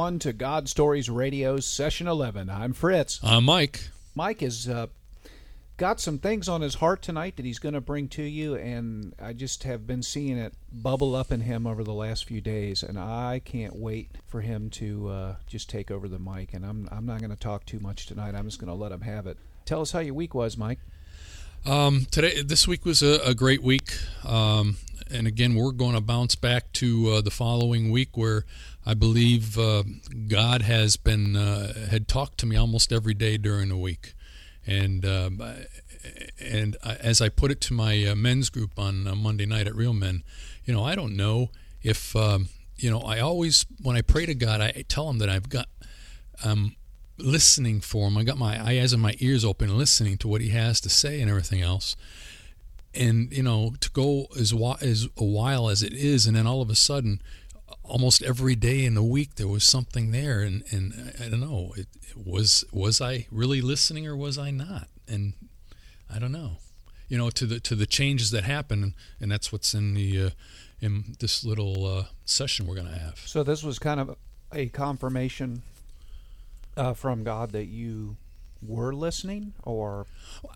everyone, to God Stories Radio, Session 11. I'm Fritz. I'm Mike. Mike has uh, got some things on his heart tonight that he's going to bring to you, and I just have been seeing it bubble up in him over the last few days, and I can't wait for him to uh, just take over the mic. And I'm, I'm not going to talk too much tonight. I'm just going to let him have it. Tell us how your week was, Mike. Um, today, this week was a, a great week. Um, and again, we're going to bounce back to uh, the following week where I believe uh, God has been uh, had talked to me almost every day during the week, and uh, and as I put it to my uh, men's group on uh, Monday night at Real Men, you know, I don't know if um, you know. I always when I pray to God, I tell Him that I've got um, listening for Him. I got my eyes and my ears open, listening to what He has to say and everything else and you know to go as as a while as it is, and then all of a sudden, almost every day in the week there was something there, and and I, don't know, it, it, was was I really listening or was I not? And I don't know, you know, to the to the changes that happen, and that's what's in the uh, in this little uh, session we're going to have. So this was kind of a confirmation uh, from God that you were listening, or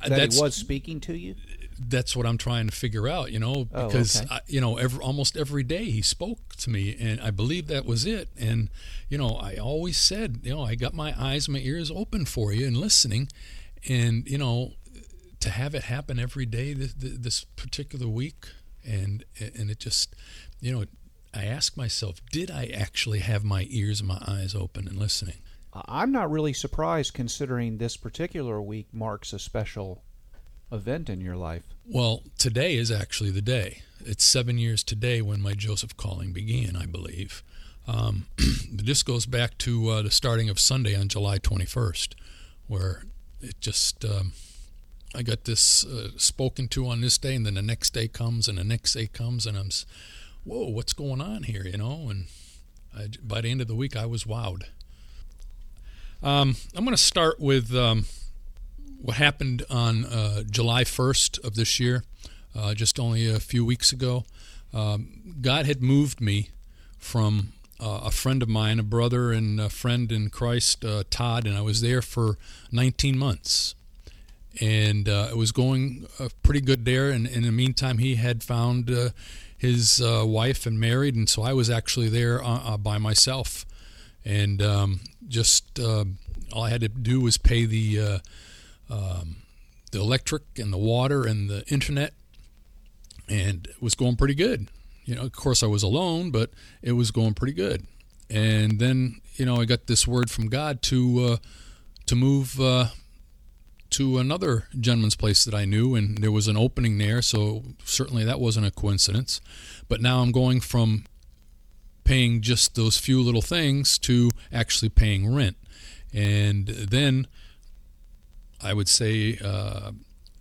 that That's, He was speaking to you that's what I'm trying to figure out, you know, oh, because oh, okay. I, you know, every, almost every day he spoke to me, and I believe that was it. And you know, I always said, you know, I got my eyes, my ears open for you and listening, and you know, to have it happen every day this, this particular week, and and it just, you know, I ask myself, did I actually have my ears and my eyes open and listening? I'm not really surprised considering this particular week marks a special event in your life? Well, today is actually the day. It's seven years today when my Joseph calling began, I believe. Um, this goes back to uh, the starting of Sunday on July 21st, where it just, um, I got this uh, spoken to on this day, and then the next day comes, and the next day comes, and I'm, whoa, what's going on here, you know? And I, by the end of the week, I was wowed. Um, I'm going to start with um, what happened on uh, July 1st of this year, uh, just only a few weeks ago. Um, God had moved me from uh, a friend of mine, a brother and a friend in Christ, uh, Todd, and I was there for 19 months. And uh, it was going uh, pretty good there. And, and, in the meantime, he had found his wife and married, and so I was actually there by myself. And um, just all I had to do was pay the um, the electric and the water and the internet, and it was going pretty good. You know, of course, I was alone, but it was going pretty good. And then, you know, I got this word from God to uh, to move uh, to another gentleman's place that I knew, and there was an opening there. So certainly that wasn't a coincidence. But now I'm going from paying just those few little things to actually paying rent. And then I would say uh,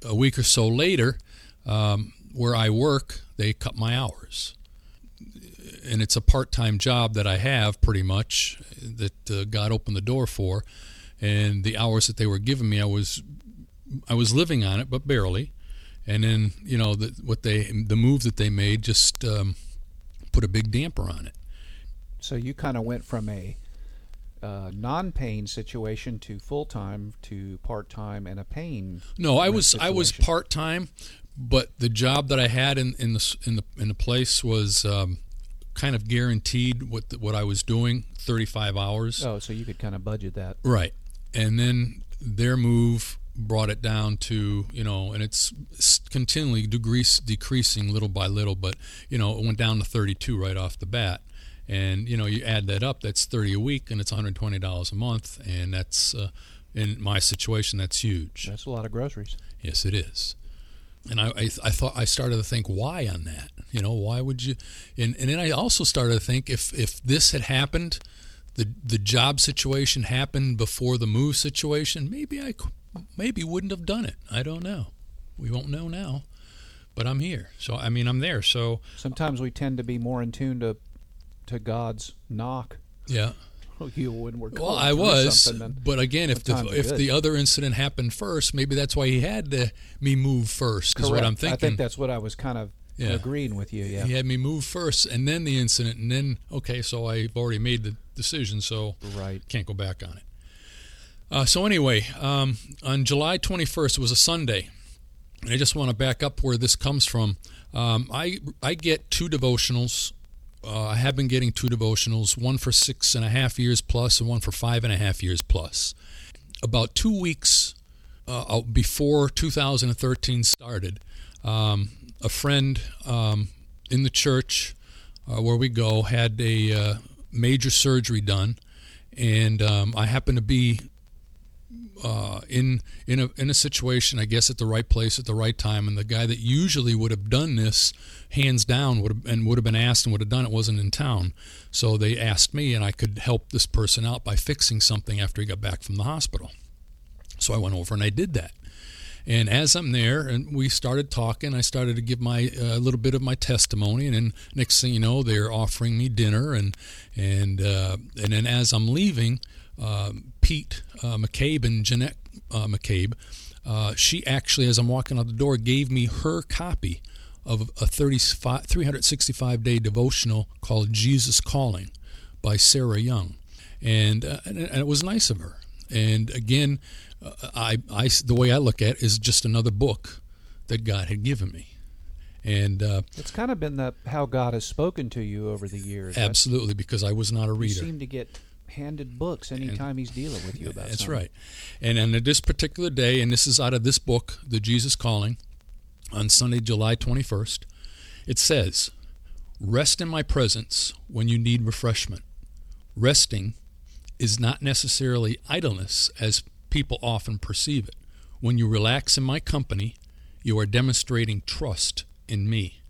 a week or so later, um, where I work, they cut my hours. And it's a part time job that I have pretty much that uh, God opened the door for. And the hours that they were giving me, I was I was living on it, but barely. And then you know the, what they the move that they made just um, put a big damper on it. So you kind of went from a uh, non-paying situation to full-time to part-time and a paying. No, I was situation. I was part-time, but the job that I had in, in the in the in the place was um, kind of guaranteed what the, what I was doing, 35 hours. Oh, so you could kind of budget that. Right. And then their move brought it down to, you know, and it's continually decrease, decreasing little by little, but, you know, it went down to 32 right off the bat and you know you add that up that's 30 a week and it's $120 a month. And that's uh, in my situation that's huge. That's a lot of groceries. Yes it is. And I, I, I, thought I started to think why on that? You know why would you? And, and then I also started to think if if this had happened the the job situation happened before the move situation maybe I maybe wouldn't have done it. I don't know. We won't know now. But I'm here. So I mean I'm there. So sometimes we tend to be more in tune to to God's knock. Yeah. You when we're well, I was, but again, if the if good. the other incident happened first, maybe that's why he had to me move first. Is what I'm thinking. I think that's what I was kind of Yeah. agreeing with you. Yeah, He had me move first, and then the incident, and then okay, so I've already made the decision, so right. can't go back on it. Uh, so anyway, um, on July 21st, it was a Sunday, and I just want to back up where this comes from. Um, I I get two devotionals. Uh, I have been getting two devotionals, one for six and a half years plus, and one for five and a half years plus. About two weeks uh, before 2013 started, um, a friend um, in the church uh, where we go had a uh, major surgery done, and um, I happened to be uh, in in a in a situation, I guess, at the right place at the right time, and the guy that usually would have done this, hands down, would have, and would have been asked and would have done it, wasn't in town. So they asked me, and I could help this person out by fixing something after he got back from the hospital. So I went over and I did that. And as I'm there, and we started talking, I started to give my a uh, little bit of my testimony, and then next thing you know, they're offering me dinner, and and uh, and then as I'm leaving, uh, Pete uh, McCabe and Jeanette uh, McCabe, uh, she actually, as I'm walking out the door, gave me her copy of a 35, 365 day devotional called Jesus Calling by Sarah Young, and and, and it was nice of her. And again, I, I, the way I look at it is just another book that God had given me. And uh, it's kind of been the how God has spoken to you over the years. Absolutely, because I was not a reader. You seem to get handed books anytime and, he's dealing with you about That's something. right. And on this particular day, and this is out of this book, The Jesus Calling, on Sunday, July 21st, it says, Rest in my presence when you need refreshment. Resting is not necessarily idleness as people often perceive it. When you relax in my company, you are demonstrating trust in me.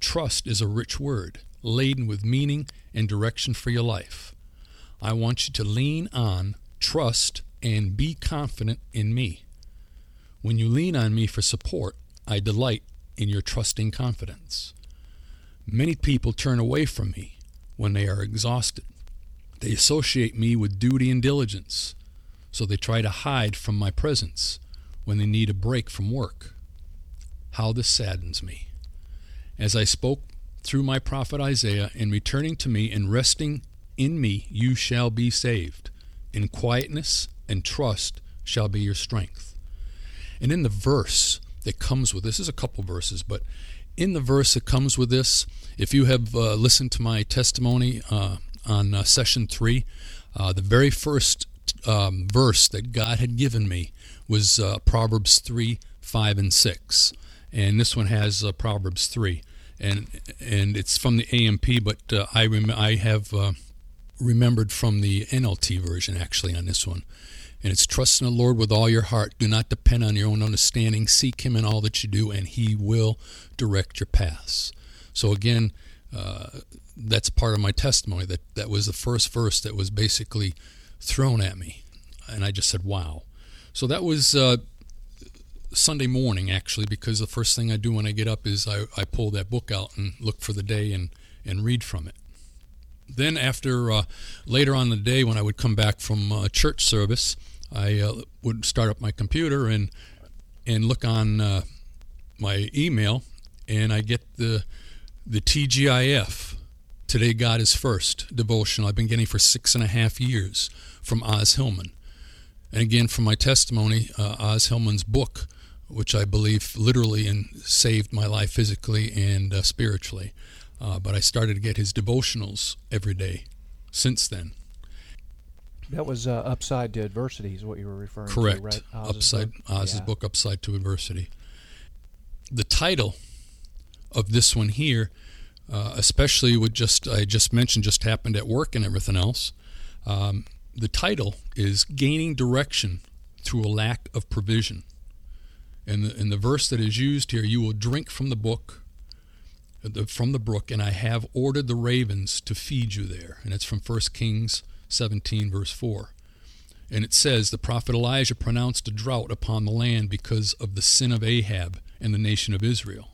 Trust is a rich word, laden with meaning and direction for your life. I want you to lean on, trust, and be confident in me. When you lean on me for support, I delight in your trusting confidence. Many people turn away from me when they are exhausted. They associate me with duty and diligence so they try to hide from my presence when they need a break from work. How this saddens me. As I spoke through my prophet Isaiah, in returning to me and resting in me, you shall be saved. In quietness and trust shall be your strength. And in the verse that comes with this, is a couple verses, but in the verse that comes with this, if you have uh, listened to my testimony uh, on uh, session three, uh, the very first um, verse that God had given me was uh, Proverbs 3, 5, and 6. And this one has uh, Proverbs 3. And and it's from the AMP, but uh, I rem- I have uh, remembered from the NLT version actually on this one. And it's trust in the Lord with all your heart. Do not depend on your own understanding. Seek Him in all that you do, and He will direct your paths. So again, uh, that's part of my testimony. That that was the first verse that was basically thrown at me. And I just said, wow. So that was uh, Sunday morning, actually, because the first thing I do when I get up is I, I pull that book out and look for the day and, and read from it. Then, after uh, later on the day, when I would come back from uh, church service, I uh, would start up my computer and and look on uh, my email, and I get the the TGIF Today God is First devotional I've been getting for six and a half years from Os Hillman. And again, from my testimony, uh, Os Hillman's book, which I believe literally and saved my life physically and uh, spiritually. Uh, but I started to get his devotionals every day since then. That was uh, Upside to Adversity, is what you were referring Correct. to, right? Os's Upside, book? Os's yeah. book, Upside to Adversity. The title of this one here uh, especially with just I just mentioned just happened at work and everything else. Um, the title is "Gaining Direction Through a Lack of Provision," and the, and the verse that is used here: "You will drink from the book." From the brook, and I have ordered the ravens to feed you there. And it's from 1 Kings 17, verse 4. And it says, The prophet Elijah pronounced a drought upon the land because of the sin of Ahab and the nation of Israel.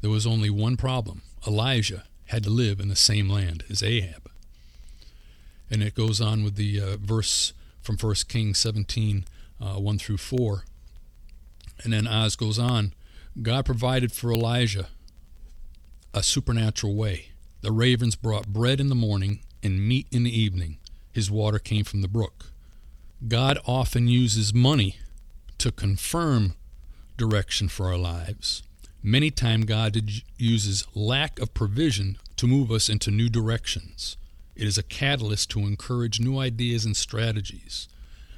There was only one problem Elijah had to live in the same land as Ahab. And it goes on with the uh, verse from 1 Kings 17, uh, 1 through 4. And then Os goes on God provided for Elijah a supernatural way. The ravens brought bread in the morning and meat in the evening. His water came from the brook. God often uses money to confirm direction for our lives. Many times, God uses lack of provision to move us into new directions. It is a catalyst to encourage new ideas and strategies.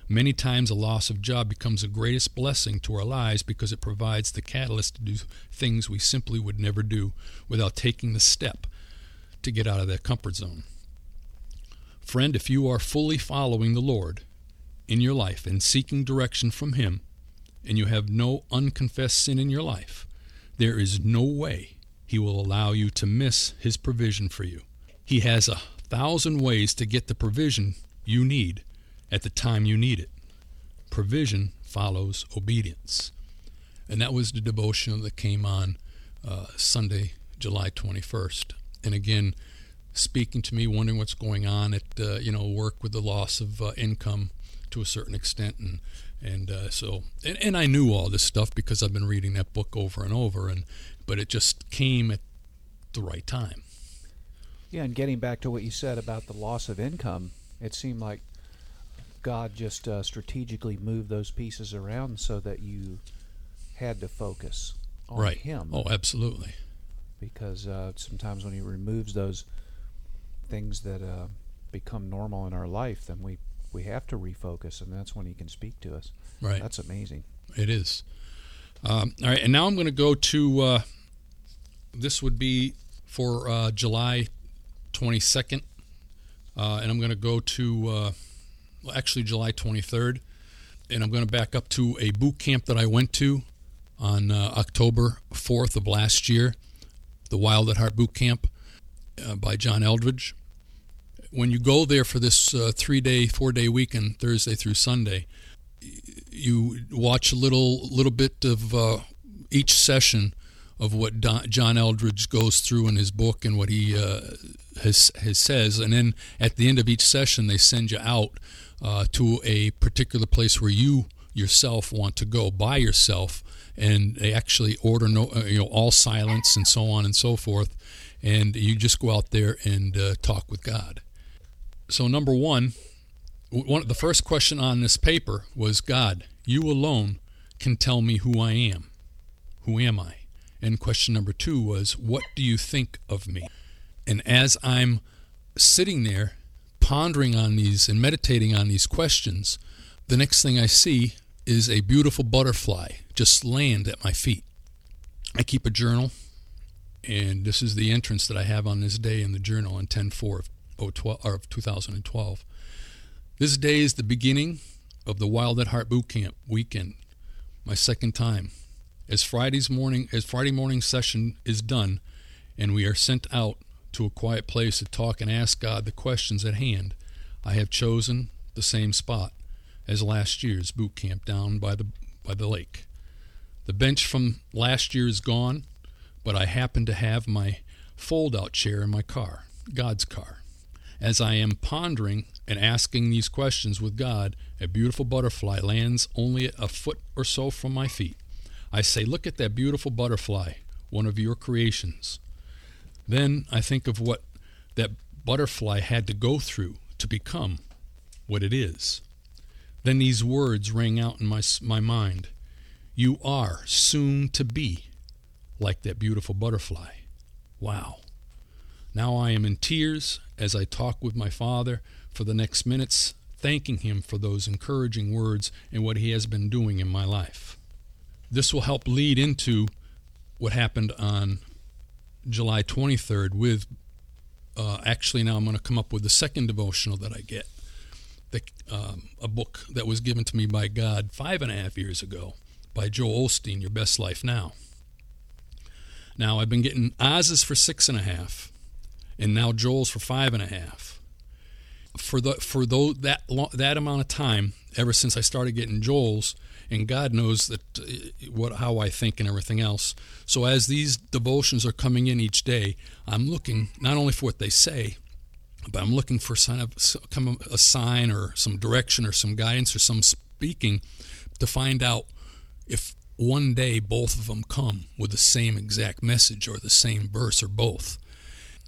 Many times, a loss of job becomes the greatest blessing to our lives because it provides the catalyst to do things we simply would never do without taking the step to get out of that comfort zone. Friend, if you are fully following the Lord in your life and seeking direction from Him, and you have no unconfessed sin in your life, there is no way He will allow you to miss His provision for you. He has a thousand ways to get the provision you need at the time you need it. Provision follows obedience. And that was the devotional that came on uh, Sunday, July 21st. And again, speaking to me, wondering what's going on at uh, you know work with the loss of uh, income to a certain extent, and and uh, so and, and I knew all this stuff because I've been reading that book over and over, and but it just came at the right time. Yeah, and getting back to what you said about the loss of income, it seemed like God just uh, strategically moved those pieces around so that you had to focus on right. Him. Oh, absolutely. Because uh, sometimes when He removes those things that uh, become normal in our life, then we we have to refocus, and that's when He can speak to us. Right. That's amazing. It is. Um, all right, and now I'm going to go to. Uh, this would be for uh, July 22nd, uh, and I'm going to go to uh, actually July 23rd, and I'm going to back up to a boot camp that I went to on uh, October 4th of last year, the Wild at Heart Boot Camp uh, by John Eldredge. When you go there for this uh, three day, four day weekend, Thursday through Sunday, you watch a little little bit of uh, each session of what Don, John Eldredge goes through in his book and what he uh, has, has says, and then at the end of each session, they send you out uh, to a particular place where you yourself want to go by yourself, and they actually order no, uh, you know, all silence and so on and so forth, and you just go out there and uh, talk with God. So number one, one the first question on this paper was God, you alone can tell me who I am. Who am I? And question number two was, what do you think of me? And as I'm sitting there pondering on these and meditating on these questions, the next thing I see is a beautiful butterfly just land at my feet. I keep a journal, and this is the entrance that I have on this day in the journal on 10 4 of 2012. This day is the beginning of the Wild at Heart Boot Camp weekend, my second time. As Friday's morning, as Friday morning session is done, and we are sent out to a quiet place to talk and ask God the questions at hand, I have chosen the same spot as last year's boot camp down by the by the lake. The bench from last year is gone, but I happen to have my fold-out chair in my car, God's car. As I am pondering and asking these questions with God, a beautiful butterfly lands only a foot or so from my feet. I say, Look at that beautiful butterfly, one of your creations. Then I think of what that butterfly had to go through to become what it is. Then these words rang out in my, my mind You are soon to be like that beautiful butterfly. Wow. Now I am in tears as I talk with my Father for the next minutes, thanking Him for those encouraging words and what He has been doing in my life. This will help lead into what happened on July 23rd with uh, actually now I'm going to come up with the second devotional that I get, the, um, a book that was given to me by God five and a half years ago by Joel Osteen, Your Best Life Now. Now I've been getting Os's for six and a half, and now Joel's for five and a half. For the for that that amount of time, ever since I started getting Joel's, and God knows that uh, what how I think and everything else. So as these devotions are coming in each day, I'm looking not only for what they say, but I'm looking for sign of a sign or some direction or some guidance or some speaking to find out if one day both of them come with the same exact message or the same verse or both.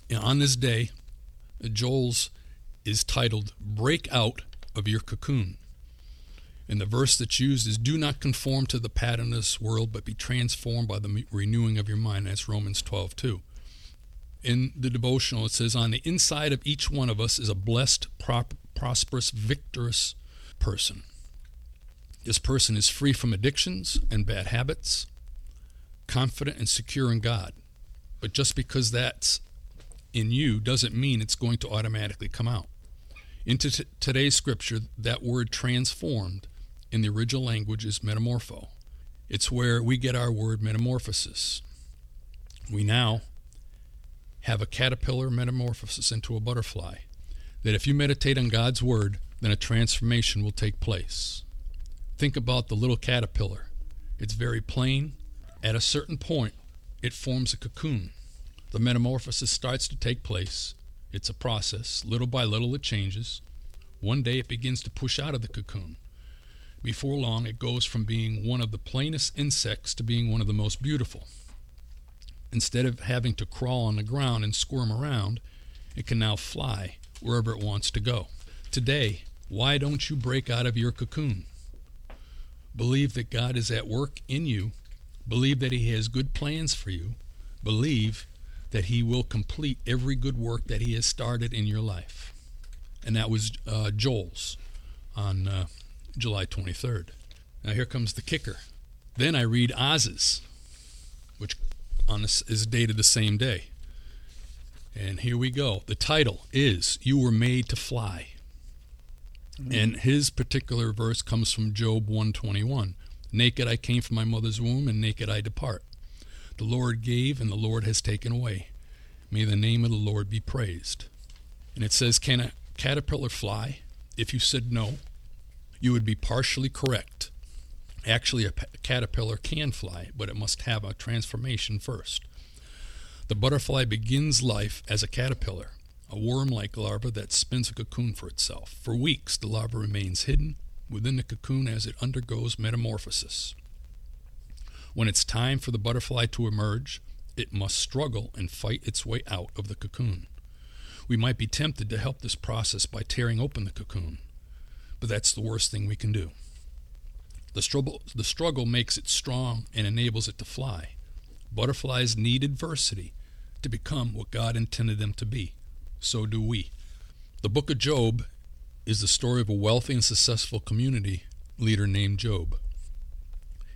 And on this day, Joel's is titled Break Out of Your Cocoon. And the verse that's used is Do not conform to the pattern of this world, but be transformed by the renewing of your mind. That's Romans 12, 2. In the devotional, it says, On the inside of each one of us is a blessed, prop, prosperous, victorious person. This person is free from addictions and bad habits, confident and secure in God. But just because that's in you doesn't mean it's going to automatically come out. Into t- today's scripture, that word transformed in the original language is metamorpho. It's where we get our word metamorphosis. We now have a caterpillar metamorphosis into a butterfly. That if you meditate on God's word, then a transformation will take place. Think about the little caterpillar. It's very plain. At a certain point, it forms a cocoon. The metamorphosis starts to take place. It's a process. Little by little, it changes. One day, it begins to push out of the cocoon. Before long, it goes from being one of the plainest insects to being one of the most beautiful. Instead of having to crawl on the ground and squirm around, it can now fly wherever it wants to go. Today, why don't you break out of your cocoon? Believe that God is at work in you. Believe that He has good plans for you. Believe that He will complete every good work that He has started in your life. And that was uh, Joel's on uh, July 23rd. Now here comes the kicker. Then I read Os's, which on this is dated the same day. And here we go. The title is You Were Made to Fly. Mm-hmm. And his particular verse comes from Job 121. Naked I came from my mother's womb, and naked I depart. The Lord gave, and the Lord has taken away. May the name of the Lord be praised. And it says, Can a caterpillar fly? If you said no, you would be partially correct. Actually, a caterpillar can fly, but it must have a transformation first. The butterfly begins life as a caterpillar, a worm like larva that spins a cocoon for itself. For weeks, the larva remains hidden within the cocoon as it undergoes metamorphosis. When it's time for the butterfly to emerge, it must struggle and fight its way out of the cocoon. We might be tempted to help this process by tearing open the cocoon but that's the worst thing we can do. The struggle, the struggle makes it strong and enables it to fly. Butterflies need adversity to become what God intended them to be. So do we. The book of Job is the story of a wealthy and successful community leader named Job.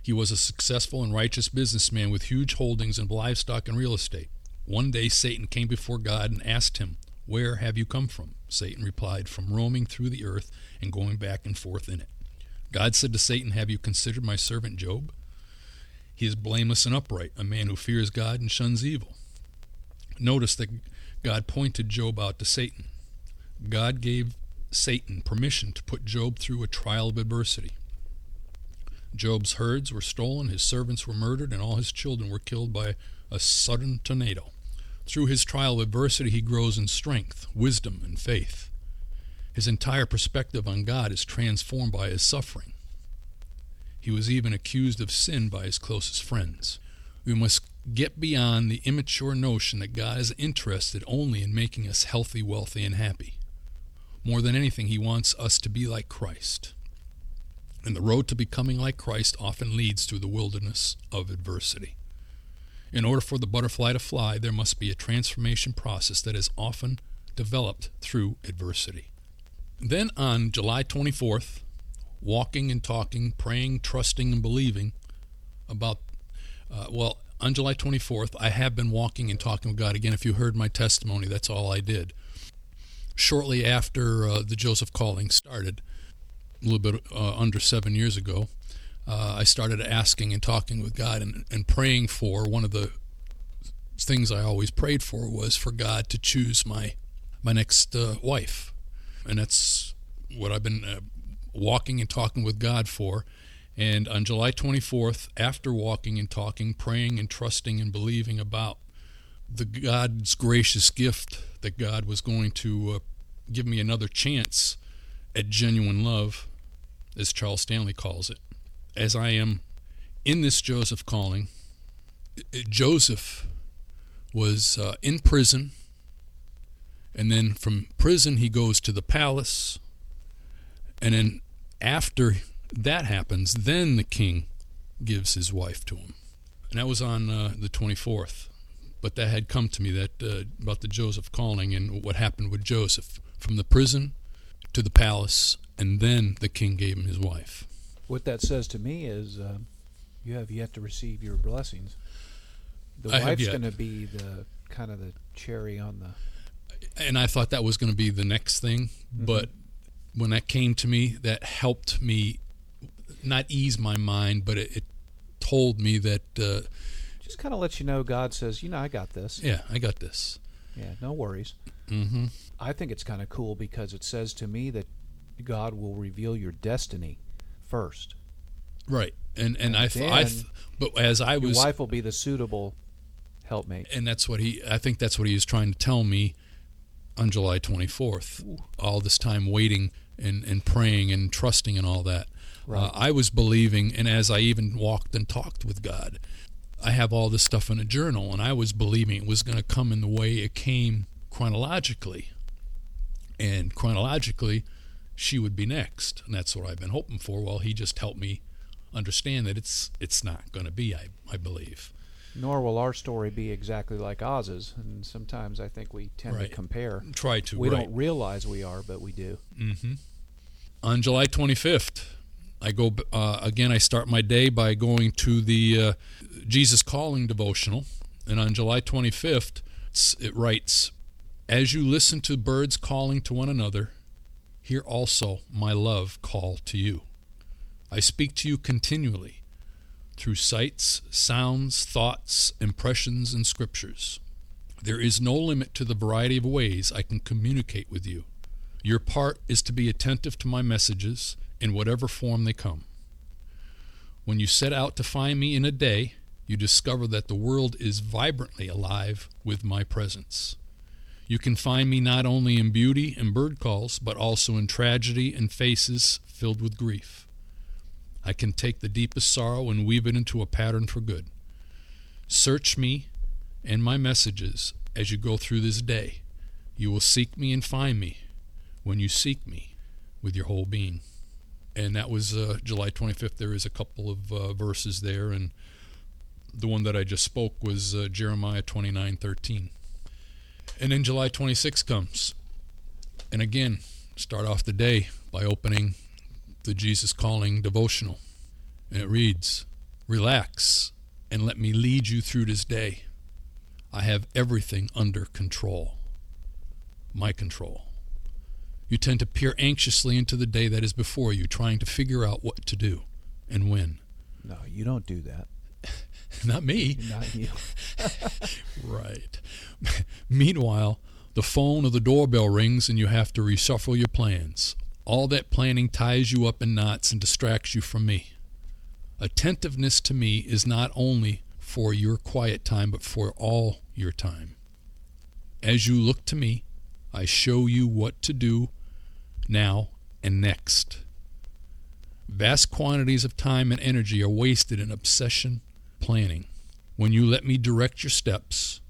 He was a successful and righteous businessman with huge holdings in livestock and real estate. One day Satan came before God and asked him, Where have you come from? Satan replied, From roaming through the earth and going back and forth in it. God said to Satan, Have you considered my servant Job? He is blameless and upright, a man who fears God and shuns evil. Notice that God pointed Job out to Satan. God gave Satan permission to put Job through a trial of adversity. Job's herds were stolen, his servants were murdered, and all his children were killed by a sudden tornado. Through his trial of adversity, he grows in strength, wisdom, and faith. His entire perspective on God is transformed by his suffering. He was even accused of sin by his closest friends. We must get beyond the immature notion that God is interested only in making us healthy, wealthy, and happy. More than anything, he wants us to be like Christ. And the road to becoming like Christ often leads through the wilderness of adversity. In order for the butterfly to fly, there must be a transformation process that is often developed through adversity. Then on July 24th, walking and talking, praying, trusting, and believing about, uh, well, on July 24th, I have been walking and talking with God. Again, if you heard my testimony, that's all I did. Shortly after uh, the Joseph Calling started, a little bit uh, under seven years ago, uh, I started asking and talking with God and, and praying for one of the things I always prayed for was for God to choose my my next uh, wife, and that's what I've been uh, walking and talking with God for. And on July 24th, after walking and talking, praying and trusting and believing about the God's gracious gift that God was going to uh, give me another chance at genuine love, as Charles Stanley calls it, as I am in this Joseph calling, Joseph was uh, in prison, and then from prison he goes to the palace, and then after that happens, then the king gives his wife to him, and that was on uh, the 24th. But that had come to me that uh, about the Joseph calling and what happened with Joseph from the prison to the palace, and then the king gave him his wife. What that says to me is uh, you have yet to receive your blessings. The I wife's going to be the kind of the cherry on the. and I thought that was going to be the next thing, but when that came to me, that helped me not ease my mind, but it, it told me that uh, Just kind of let you know God says, you know, I got this. yeah, I got this. Yeah, no worries. Mm-hmm. I think it's kind of cool because it says to me that God will reveal your destiny first. Right, and and I, And I then th- but as I Your was, wife will be the suitable helpmate. and that's what he. I think that's what he was trying to tell me on July 24th. All this time waiting and and praying and trusting and all that. Right. Uh, I was believing, and as I even walked and talked with God, I have all this stuff in a journal, and I was believing it was going to come in the way it came chronologically. And chronologically, she would be next, and that's what I've been hoping for. Well, he just helped me understand that it's it's not going to be. I I believe. Nor will our story be exactly like Os's. And sometimes I think we tend Right. to compare. Try to. We right. don't realize we are, but we do. Mm-hmm. On July 25th, I go uh, again. I start my day by going to the uh, Jesus Calling devotional, and on July 25th, it's- it writes, "As you listen to birds calling to one another, hear also my love call to you. I speak to you continually." Through sights, sounds, thoughts, impressions, and scriptures. There is no limit to the variety of ways I can communicate with you. Your part is to be attentive to my messages in whatever form they come. When you set out to find me in a day, you discover that the world is vibrantly alive with my presence. You can find me not only in beauty and bird calls, but also in tragedy and faces filled with grief. I can take the deepest sorrow and weave it into a pattern for good. Search me and my messages as you go through this day. You will seek me and find me when you seek me with your whole being. And that was uh, July 25th. There is a couple of uh, verses there, and the one that I just spoke was uh, Jeremiah 29:13. And then July 26th comes, and again, start off the day by opening the Jesus Calling devotional, and it reads, "Relax and let me lead you through this day. I have everything under control. My control." You tend to peer anxiously into the day that is before you, trying to figure out what to do and when. No, you don't do that. Not me. Not you. Right. Meanwhile, the phone or the doorbell rings and you have to reshuffle your plans. All that planning ties you up in knots and distracts you from me. Attentiveness to me is not only for your quiet time, but for all your time. As you look to me, I show you what to do now and next. Vast quantities of time and energy are wasted in obsession planning. When you let me direct your steps,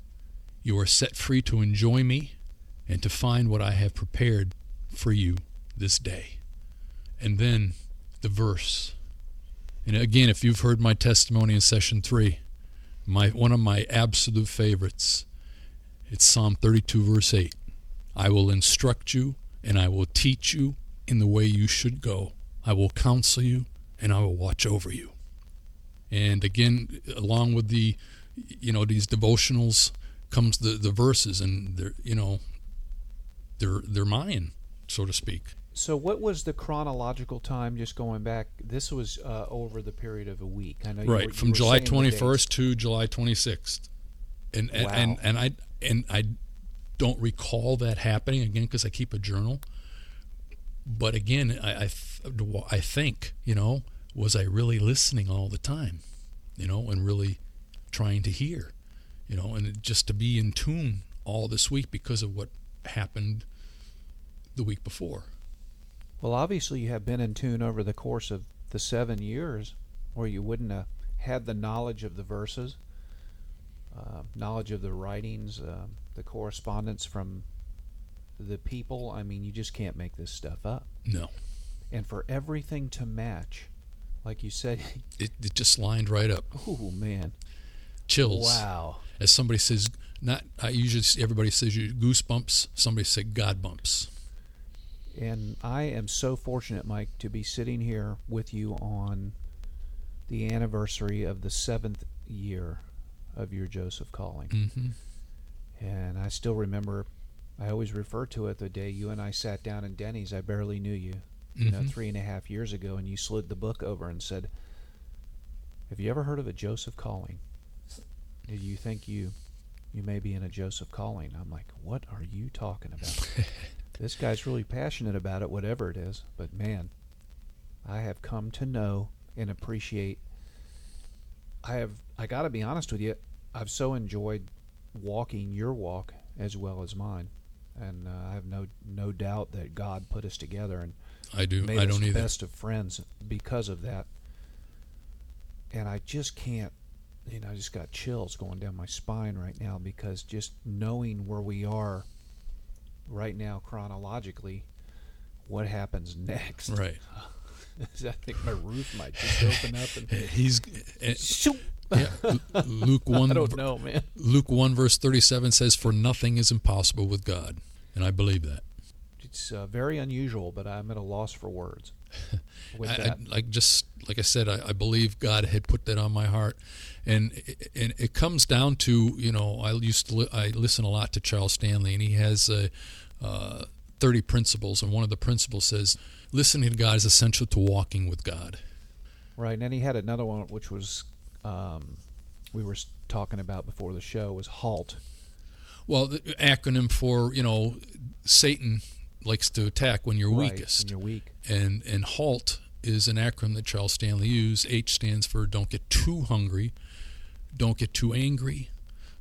you are set free to enjoy me and to find what I have prepared for you this day. And then the verse. And again, if you've heard my testimony in session three, my one of my absolute favorites, it's Psalm 32, verse 8. I will instruct you and I will teach you in the way you should go. I will counsel you and I will watch over you. And again, along with the, you know, these devotionals comes the, the verses, and they're, you know, they're they're mine, so to speak. So, what was the chronological time? Just going back, this was uh, over the period of a week. I know. you were- Right from July twenty first to July twenty sixth, and and, and Wow. and I and I don't recall that happening again because I keep a journal. But again, I I, I think you know was I really listening all the time, you know, and really trying to hear, you know, and just to be in tune all this week because of what happened the week before. Well, obviously, you have been in tune over the course of the seven years, or you wouldn't have had the knowledge of the verses, uh, knowledge of the writings, uh, the correspondence from the people. I mean, you just can't make this stuff up. No, And for everything to match, like you said, it, it just lined right up. oh man, Chills. wow. As somebody says, not I usually everybody says you goosebumps. Somebody said God bumps. And I am so fortunate, Mike, to be sitting here with you on the anniversary of the seventh year of your Joseph calling. hmm And I still remember, I always refer to it the day you and I sat down in Denny's. I barely knew you, you know, Mhm. three and a half years ago, and you slid the book over and said, "Have you ever heard of a Joseph calling? Do you think you you may be in a Joseph calling?" I'm like, "What are you talking about?" this guy's really passionate about it, whatever it is. But man, I have come to know and appreciate. I have. I got to be honest with you. I've so enjoyed walking your walk as well as mine, and uh, I have no no doubt that God put us together and I do. made I don't the either. best of friends because of that. And I just can't. You know, I just got chills going down my spine right now because just knowing where we are right now chronologically, what happens next? Right. I think my roof might just open up and He's eh, Shoot! yeah, Luke one. I don't know, man. Luke one verse thirty seven says, "For nothing is impossible with God," and I believe that. It's uh, very unusual, but I'm at a loss for words with I, I, like just like I said, I, I believe God had put that on my heart, and and it comes down to you know I used to li- I listen a lot to Charles Stanley, and he has uh, uh, thirty principles, and one of the principles says listening to God is essential to walking with God. Right, and then he had another one which was um, we were talking about before the show was halt. Well, the acronym for you know Satan likes to attack when you're Right, weakest. When you're weak. and and halt is an acronym that Charles Stanley used. H stands for don't get too hungry, don't get too angry,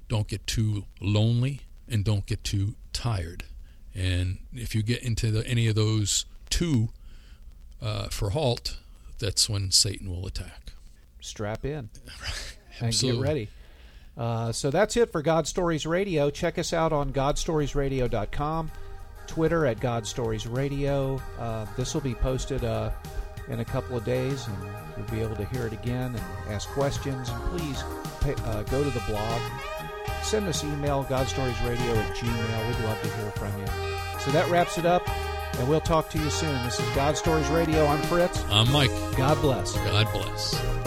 don't get too lonely, and don't get too tired. And if you get into the, any of those two uh, for halt, that's when Satan will attack. Strap in and get ready. Uh, so that's it for God Stories Radio. Check us out on GodStoriesRadio.com, Twitter at God Stories Radio. Uh, this will be posted uh, in a couple of days, and you'll be able to hear it again and ask questions. And please pay, uh, go to the blog, send us email godstoriesradio at gmail. We'd love to hear from you. So that wraps it up, and we'll talk to you soon. This is God Stories Radio. I'm Fritz. I'm Mike. God bless. God bless.